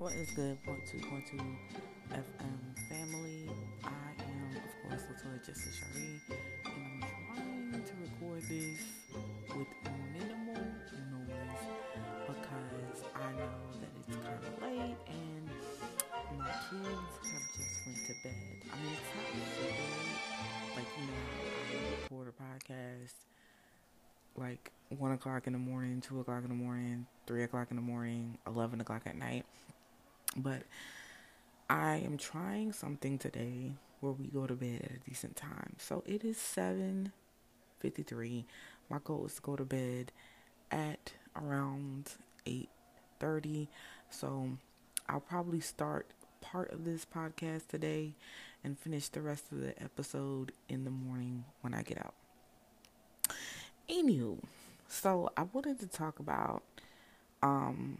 What is good, point two, point two FM family? I am, of course, Latoya Justice Shari, and I'm trying to record this with minimal noise because I know that it's kind of late and my kids have just went to bed. I mean, it's not super late. Like, you know, I record a podcast like 1 o'clock in the morning, 2 o'clock in the morning, 3 o'clock in the morning, 11 o'clock at night. But I am trying something today where we go to bed at a decent time. So it is 7:53. My goal is to go to bed at around 8:30. So I'll probably start part of this podcast today and finish the rest of the episode in the morning when I get out. Anywho, so I wanted to talk about um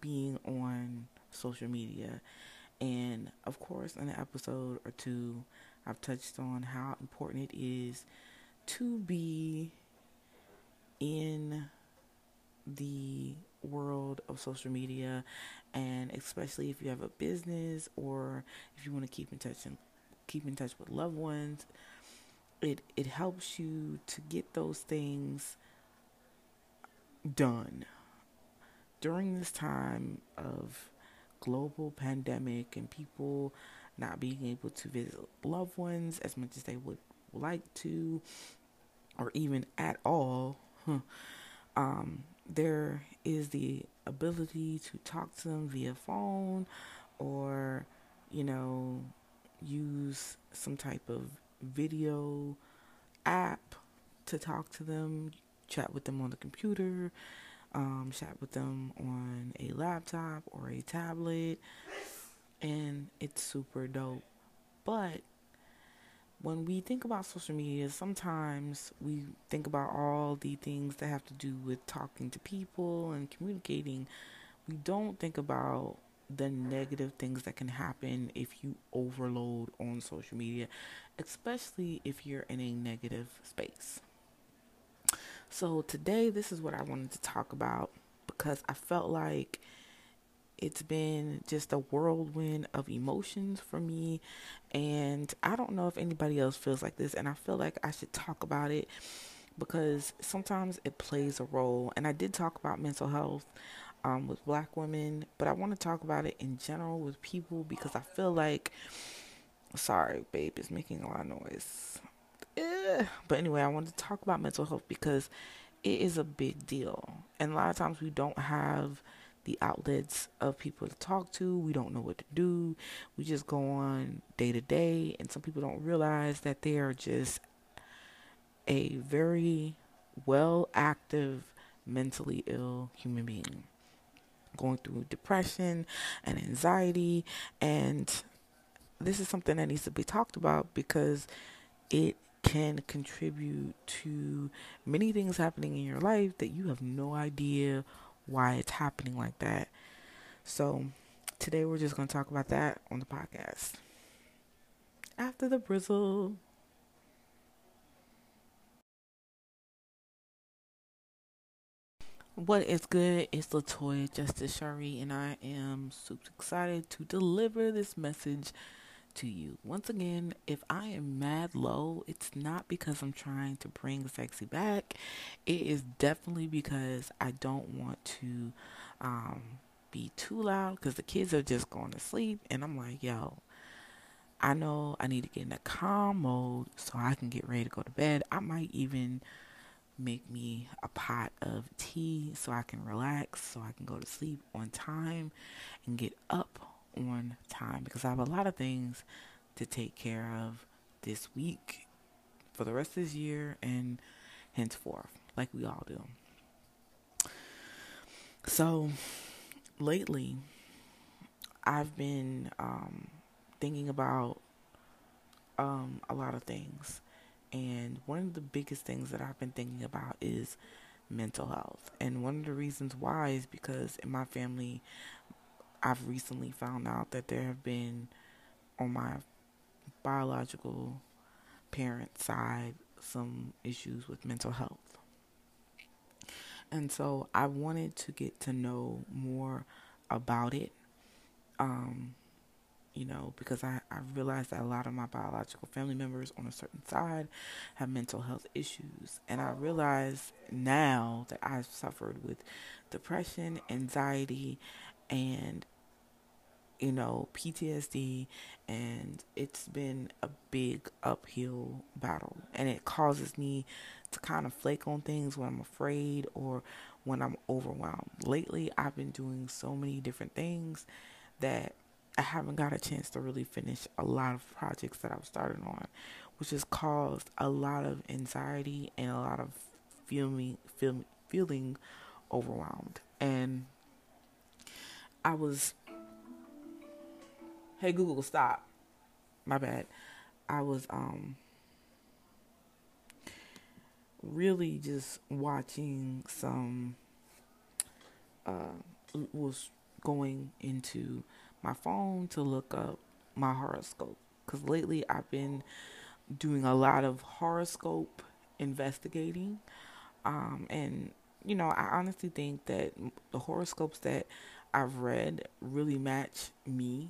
being on social media. And of course, in an episode or two, I've touched on how important it is to be in the world of social media and especially if you have a business or if you want to keep in touch and keep in touch with loved ones it it helps you to get those things done during this time of global pandemic and people not being able to visit loved ones as much as they would like to, or even at all, um, there is the ability to talk to them via phone or, you know, use some type of video app to talk to them, chat with them on the computer, um, chat with them on a laptop or a tablet, and it's super dope. But when we think about social media, sometimes we think about all the things that have to do with talking to people and communicating. We don't think about the negative things that can happen if you overload on social media, especially if you're in a negative space. So today, this is what I wanted to talk about because I felt like it's been just a whirlwind of emotions for me. And I don't know if anybody else feels like this. And I feel like I should talk about it because sometimes it plays a role. And I did talk about mental health um, with black women, but I want to talk about it in general with people because I feel like, sorry, babe, it's making a lot of noise. Eh. But anyway, I wanted to talk about mental health because it is a big deal. And a lot of times we don't have the outlets of people to talk to. We don't know what to do. We just go on day to day. And some people don't realize that they are just a very well active, mentally ill human being going through depression and anxiety. And this is something that needs to be talked about because it can contribute to many things happening in your life that you have no idea why it's happening like that. So, today we're just going to talk about that on the podcast. After the brizzle. What is good? It's Latoya Justice Shari, and I am super excited to deliver this message to you. Once again, if I am mad low, it's not because I'm trying to bring sexy back. It is definitely because I don't want to um, be too loud because the kids are just going to sleep. And I'm like, yo, I know I need to get in a calm mode so I can get ready to go to bed. I might even make me a pot of tea so I can relax, so I can go to sleep on time and get up on time because I have a lot of things to take care of this week for the rest of this year and henceforth, like we all do. So, lately, I've been um, thinking about um, a lot of things. And one of the biggest things that I've been thinking about is mental health. And one of the reasons why is because in my family, I've recently found out that there have been on my biological parent side some issues with mental health. And so I wanted to get to know more about it Um, you know, because I, I realized that a lot of my biological family members on a certain side have mental health issues. And I realize now that I've suffered with depression, anxiety, and, you know, PTSD. And it's been a big uphill battle. And it causes me to kind of flake on things when I'm afraid or when I'm overwhelmed. Lately, I've been doing so many different things that I haven't got a chance to really finish a lot of projects that I've started on, which has caused a lot of anxiety and a lot of feeling feel, feeling overwhelmed. And I was Hey Google, stop. My bad. I was um really just watching some uh was going into my phone to look up my horoscope because lately I've been doing a lot of horoscope investigating. Um, and, you know, I honestly think that the horoscopes that I've read really match me.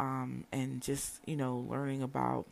Um, and just, you know, learning about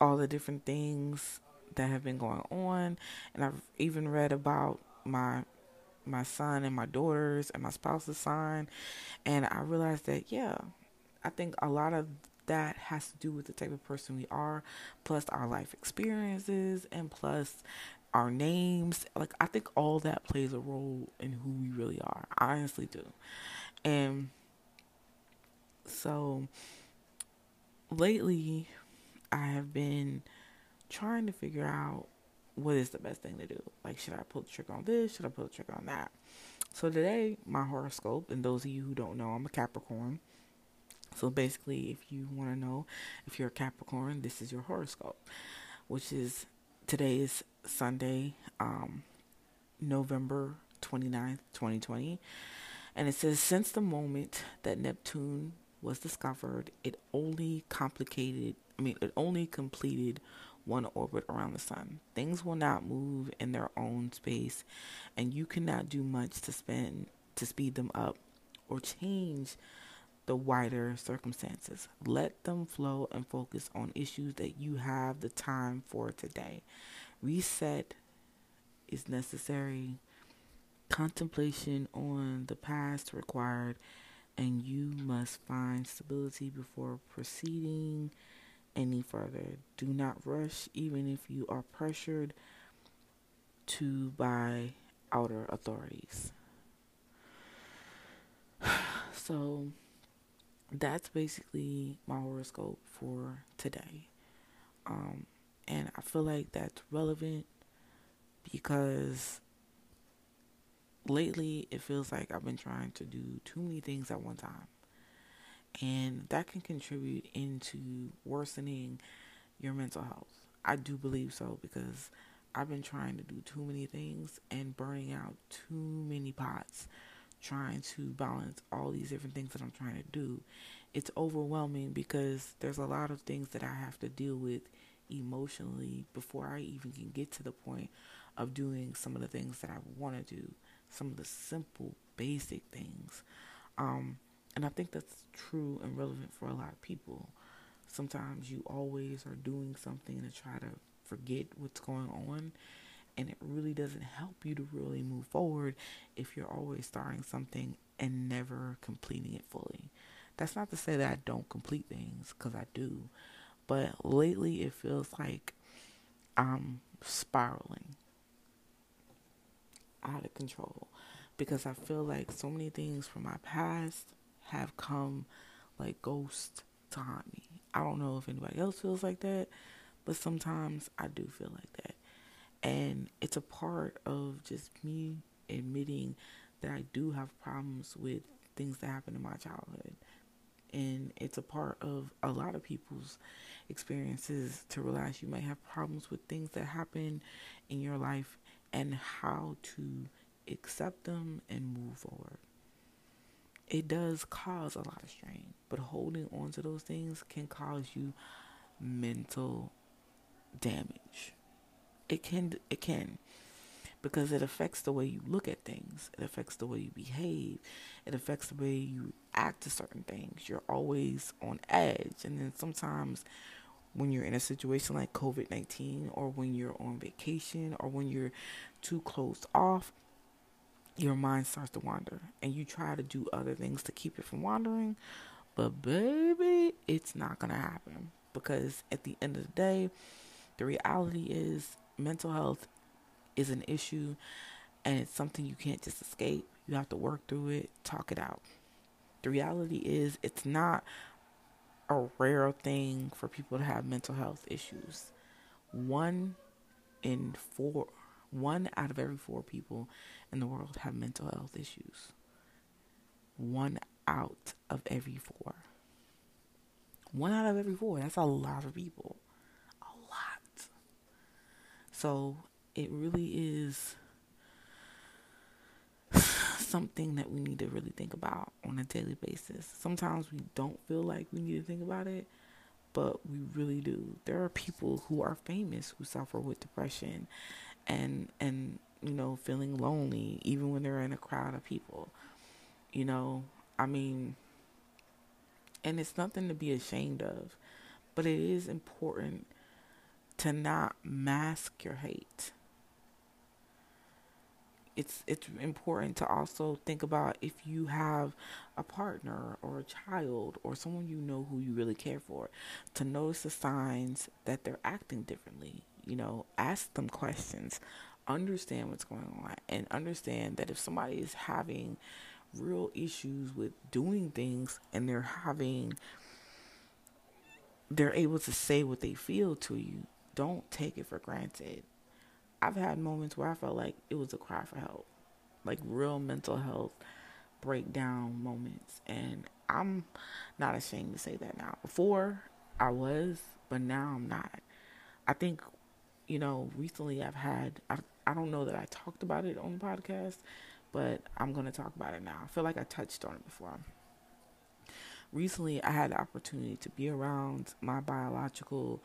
all the different things that have been going on. And I've even read about my my son and my daughters and my spouse's sign. And I realized that, yeah, I think a lot of that has to do with the type of person we are, plus our life experiences, and plus our names. Like, I think all that plays a role in who we really are. I honestly do. And so lately, I have been trying to figure out what is the best thing to do? Like, should I pull the trigger on this? Should I pull the trigger on that? So today, my horoscope, and those of you who don't know, I'm a Capricorn. So basically, if you want to know if you're a Capricorn, this is your horoscope, which is today is Sunday, um, November 29th, 2020. And it says, since the moment that Neptune was discovered, it only complicated, I mean, it only completed one orbit around the sun. Things will not move in their own space, and you cannot do much to spend to speed them up or change the wider circumstances. Let them flow and focus on issues that you have the time for today. Reset is necessary. Contemplation on the past required, and you must find stability before proceeding any further. Do not rush, even if you are pressured to by outer authorities. So that's basically my horoscope for today. Um, and I feel like that's relevant because lately it feels like I've been trying to do too many things at one time and that can contribute into worsening your mental health. I do believe so because I've been trying to do too many things and burning out too many pots trying to balance all these different things that I'm trying to do. It's overwhelming because there's a lot of things that I have to deal with emotionally before I even can get to the point of doing some of the things that I want to do, some of the simple, basic things. Um, and I think that's true and relevant for a lot of people. Sometimes you always are doing something to try to forget what's going on. And it really doesn't help you to really move forward if you're always starting something and never completing it fully. That's not to say that I don't complete things, because I do. But lately it feels like I'm spiraling out of control because I feel like so many things from my past have come like ghosts to haunt me. I don't know if anybody else feels like that, but sometimes I do feel like that. And it's a part of just me admitting that I do have problems with things that happened in my childhood. And it's a part of a lot of people's experiences to realize you may have problems with things that happen in your life and how to accept them and move forward it does cause a lot of strain. But holding on to those things can cause you mental damage. It can it can. because it affects the way you look at things. It affects the way you behave. It affects the way you act to certain things. You're always on edge. And then sometimes when you're in a situation like COVID 19 or when you're on vacation or when you're too closed off, your mind starts to wander and you try to do other things to keep it from wandering. But baby, it's not going to happen because at the end of the day, the reality is mental health is an issue and it's something you can't just escape. You have to work through it, talk it out. The reality is it's not a rare thing for people to have mental health issues. One in four, one out of every four people in the world have mental health issues. One out of every four. One out of every four. That's a lot of people. A lot. So it really is something that we need to really think about on a daily basis. Sometimes we don't feel like we need to think about it, but we really do. There are people who are famous who suffer with depression and and you know, feeling lonely even when they're in a crowd of people. You know, I mean, and it's nothing to be ashamed of, but it is important to not mask your hate. It's it's important to also think about if you have a partner or a child or someone you know who you really care for, to notice the signs that they're acting differently. You know, ask them questions understand what's going on and understand that if somebody is having real issues with doing things and they're having they're able to say what they feel to you don't take it for granted i've had moments where i felt like it was a cry for help like real mental health breakdown moments and i'm not ashamed to say that now before i was but now i'm not i think you know recently i've had i've I don't know that I talked about it on the podcast, but I'm going to talk about it now. I feel like I touched on it before. Recently, I had the opportunity to be around my biological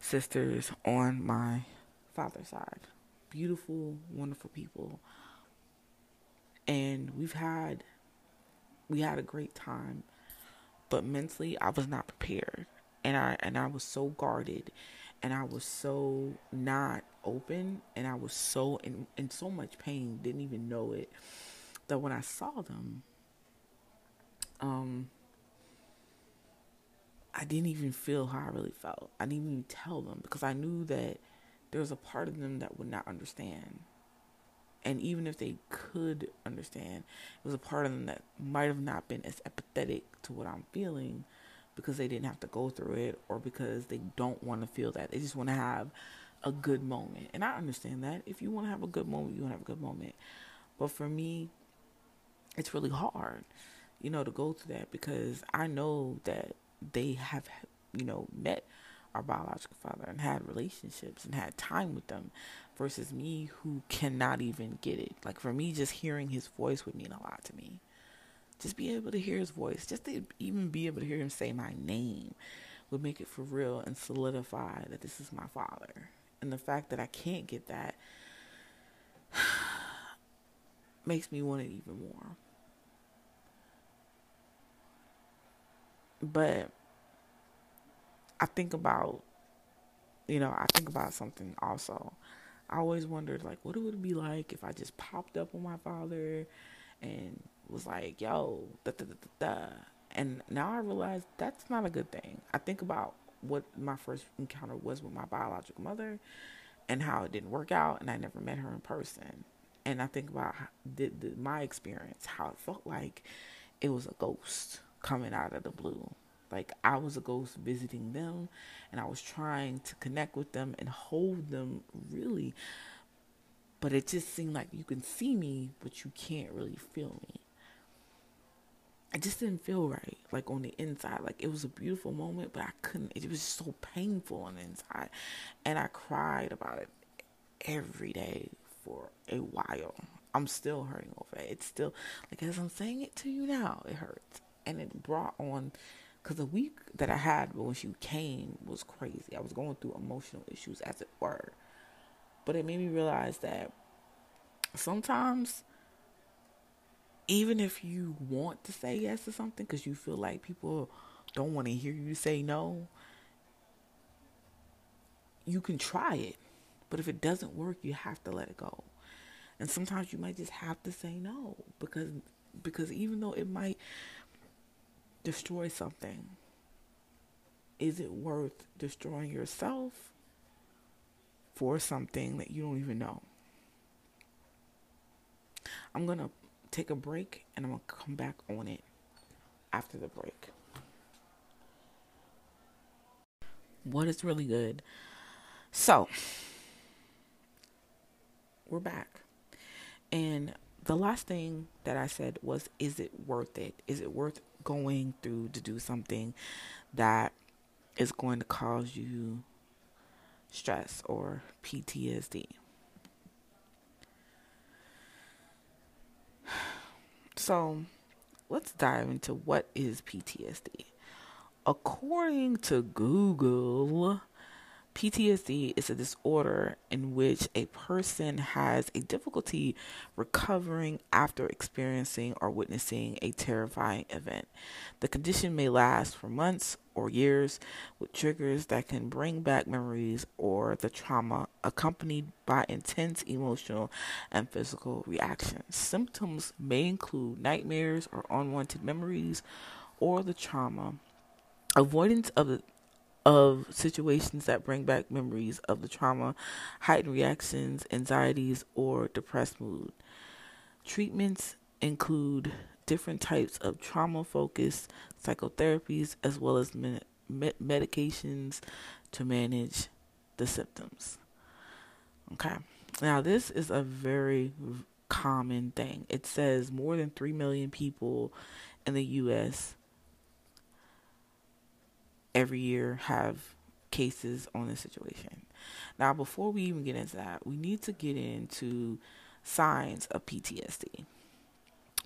sisters on my father's side. Beautiful, wonderful people. And we've had we had a great time, but mentally I was not prepared. And I and I was so guarded and I was so not open and I was so in, in so much pain, didn't even know it, that when I saw them, um, I didn't even feel how I really felt. I didn't even tell them because I knew that there was a part of them that would not understand. And even if they could understand, it was a part of them that might have not been as empathetic to what I'm feeling because they didn't have to go through it or because they don't want to feel that. They just want to have a good moment. And I understand that. If you want to have a good moment, you want to have a good moment. But for me, it's really hard, you know, to go through that because I know that they have, you know, met our biological father and had relationships and had time with them versus me who cannot even get it. Like for me, just hearing his voice would mean a lot to me. Just be able to hear his voice, just to even be able to hear him say my name would make it for real and solidify that this is my father. And the fact that I can't get that makes me want it even more. But I think about, you know, I think about something also. I always wondered, like, what it would be like if I just popped up on my father and was like, yo, da da da da da. And now I realize that's not a good thing. I think about what my first encounter was with my biological mother and how it didn't work out and I never met her in person. And I think about the, the, my experience, how it felt like it was a ghost coming out of the blue. Like I was a ghost visiting them and I was trying to connect with them and hold them really. But it just seemed like you can see me, but you can't really feel me. I just didn't feel right, like on the inside. Like it was a beautiful moment, but I couldn't. It was so painful on the inside, and I cried about it every day for a while. I'm still hurting over it. It's still like as I'm saying it to you now, it hurts, and it brought on because the week that I had when she came was crazy. I was going through emotional issues, as it were, but it made me realize that sometimes even if you want to say yes to something because you feel like people don't want to hear you say no, you can try it. But if it doesn't work, you have to let it go. And sometimes you might just have to say no because because even though it might destroy something, is it worth destroying yourself for something that you don't even know? I'm going to take a break and I'm going to come back on it after the break. What is really good? So, we're back. And the last thing that I said was, is it worth it? Is it worth going through to do something that is going to cause you stress or PTSD? So, let's dive into what is PTSD. According to Google, PTSD is a disorder in which a person has a difficulty recovering after experiencing or witnessing a terrifying event. The condition may last for months or years with triggers that can bring back memories or the trauma accompanied by intense emotional and physical reactions. Symptoms may include nightmares or unwanted memories or the trauma. Avoidance of the of situations that bring back memories of the trauma, heightened reactions, anxieties, or depressed mood. Treatments include different types of trauma focused psychotherapies as well as med- med- medications to manage the symptoms. Okay, now this is a very common thing. It says more than 3 million people in the U.S every year have cases on this situation. Now, before we even get into that, we need to get into signs of PTSD.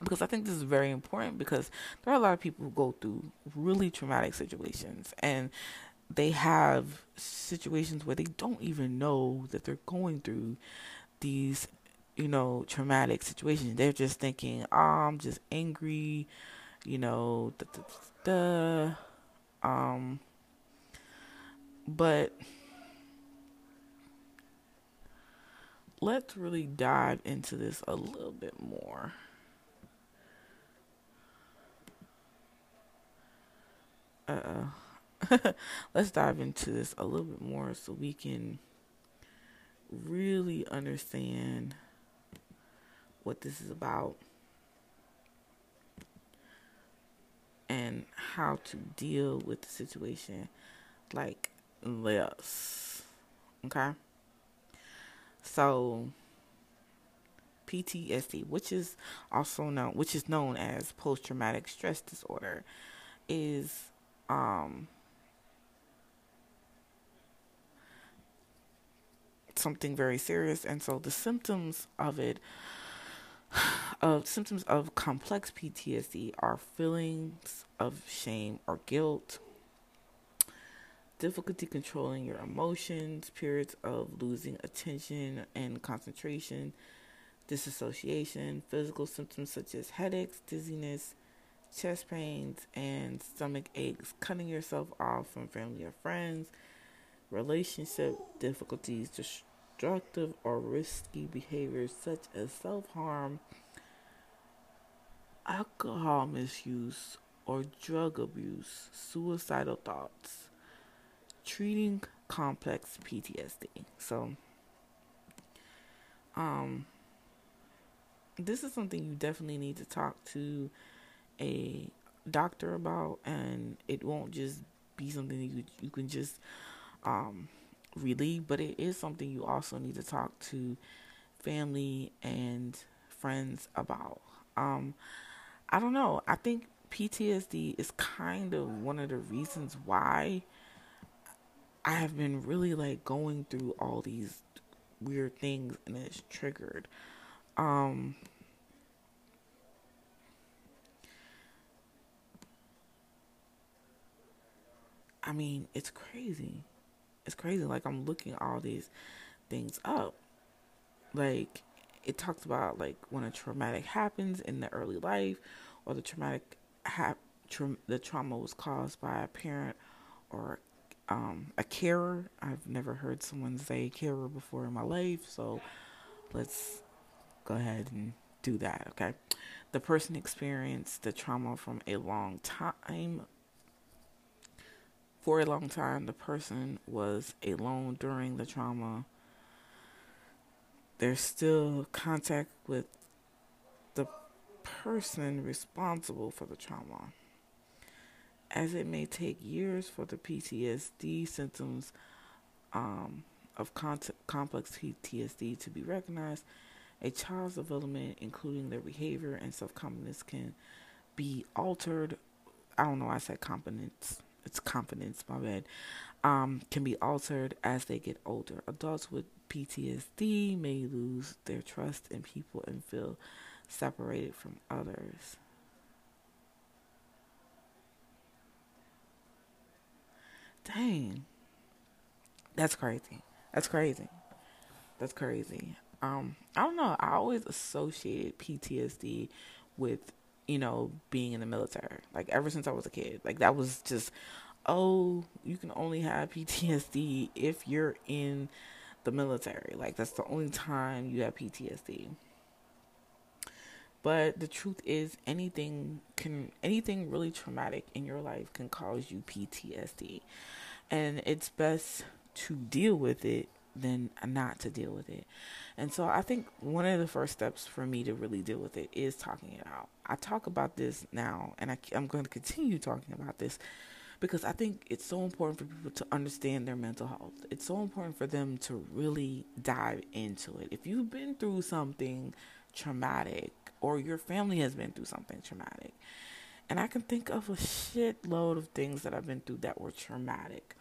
Because I think this is very important because there are a lot of people who go through really traumatic situations and they have situations where they don't even know that they're going through these, you know, traumatic situations. They're just thinking, oh, I'm just angry, you know, um, but let's really dive into this a little bit more. Uh, let's dive into this a little bit more so we can really understand what this is about. And how to deal with the situation like this. Okay? So PTSD, which is also known which is known as post traumatic stress disorder, is um something very serious and so the symptoms of it of symptoms of complex PTSD are feelings of shame or guilt, difficulty controlling your emotions, periods of losing attention and concentration, disassociation, physical symptoms such as headaches, dizziness, chest pains, and stomach aches, cutting yourself off from family or friends, relationship difficulties, destructive or risky behaviors such as self harm, alcohol misuse, or drug abuse, suicidal thoughts, treating complex PTSD. So, um, this is something you definitely need to talk to a doctor about, and it won't just be something you you can just um relieve, but it is something you also need to talk to family and friends about. Um, I don't know. I think PTSD is kind of one of the reasons why I have been really like going through all these weird things and it's triggered. Um I mean, it's crazy. It's crazy. Like I'm looking all these things up. Like it talks about like when a traumatic happens in the early life, or the traumatic tra- the trauma was caused by a parent or um, a carer. I've never heard someone say carer before in my life, so let's go ahead and do that. Okay, the person experienced the trauma from a long time. For a long time, the person was alone during the trauma there's still contact with the person responsible for the trauma. As it may take years for the PTSD symptoms um, of complex PTSD to be recognized, a child's development, including their behavior and self confidence, can be altered. I don't know why I said confidence. It's confidence, my bad. Um, can be altered as they get older. Adults with PTSD may lose their trust in people and feel separated from others. Dang. That's crazy. That's crazy. That's crazy. Um, I don't know. I always associated PTSD with, you know, being in the military. Like ever since I was a kid. Like that was just oh, you can only have PTSD if you're in the military. Like that's the only time you have PTSD. But the truth is anything can anything really traumatic in your life can cause you PTSD. And it's best to deal with it than not to deal with it. And so I think one of the first steps for me to really deal with it is talking it out. I talk about this now and I, I'm going to continue talking about this because I think it's so important for people to understand their mental health. It's so important for them to really dive into it. If you've been through something traumatic or your family has been through something traumatic, and I can think of a shitload of things that I've been through that were traumatic.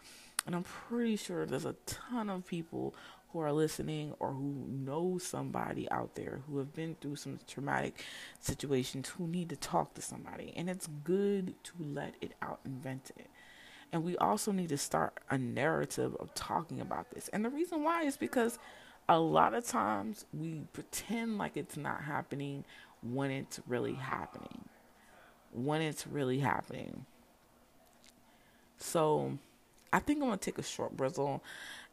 And I'm pretty sure there's a ton of people who are listening or who know somebody out there who have been through some traumatic situations who need to talk to somebody. And it's good to let it out and vent it. And we also need to start a narrative of talking about this. And the reason why is because a lot of times we pretend like it's not happening when it's really happening. When it's really happening. So I think I'm going to take a short bristle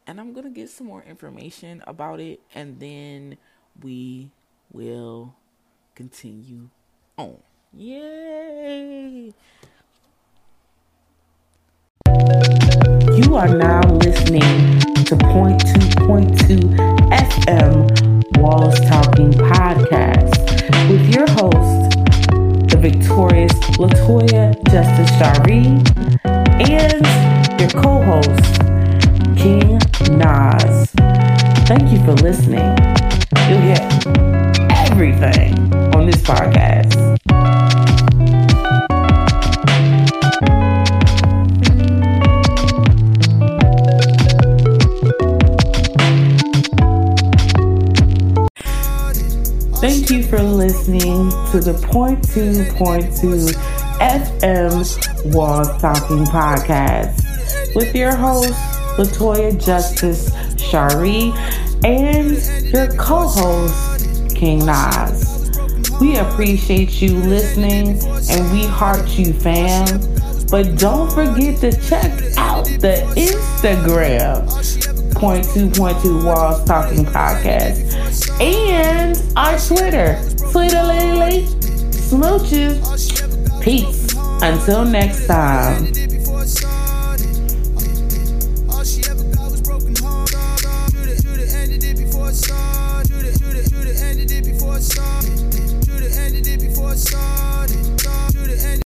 and I'm going to get some more information about it and then we will continue on. Yay! You are now listening to Point Two Point Two FM Walls Talking Podcast with your host, the victorious Latoya Justice Shari, and your co-host, King Nas. Thank you for listening. You'll get everything on this podcast. Thank you for listening to the Point Two Point Two FM Walls Talking Podcast with your host Latoya Justice Shari, and your co host, King Nas. We appreciate you listening and we heart you, fam. But don't forget to check out the Instagram, point two point two Walls Talking Podcast, and our Twitter, Twitter Lily Smooches. Peace. Until next time.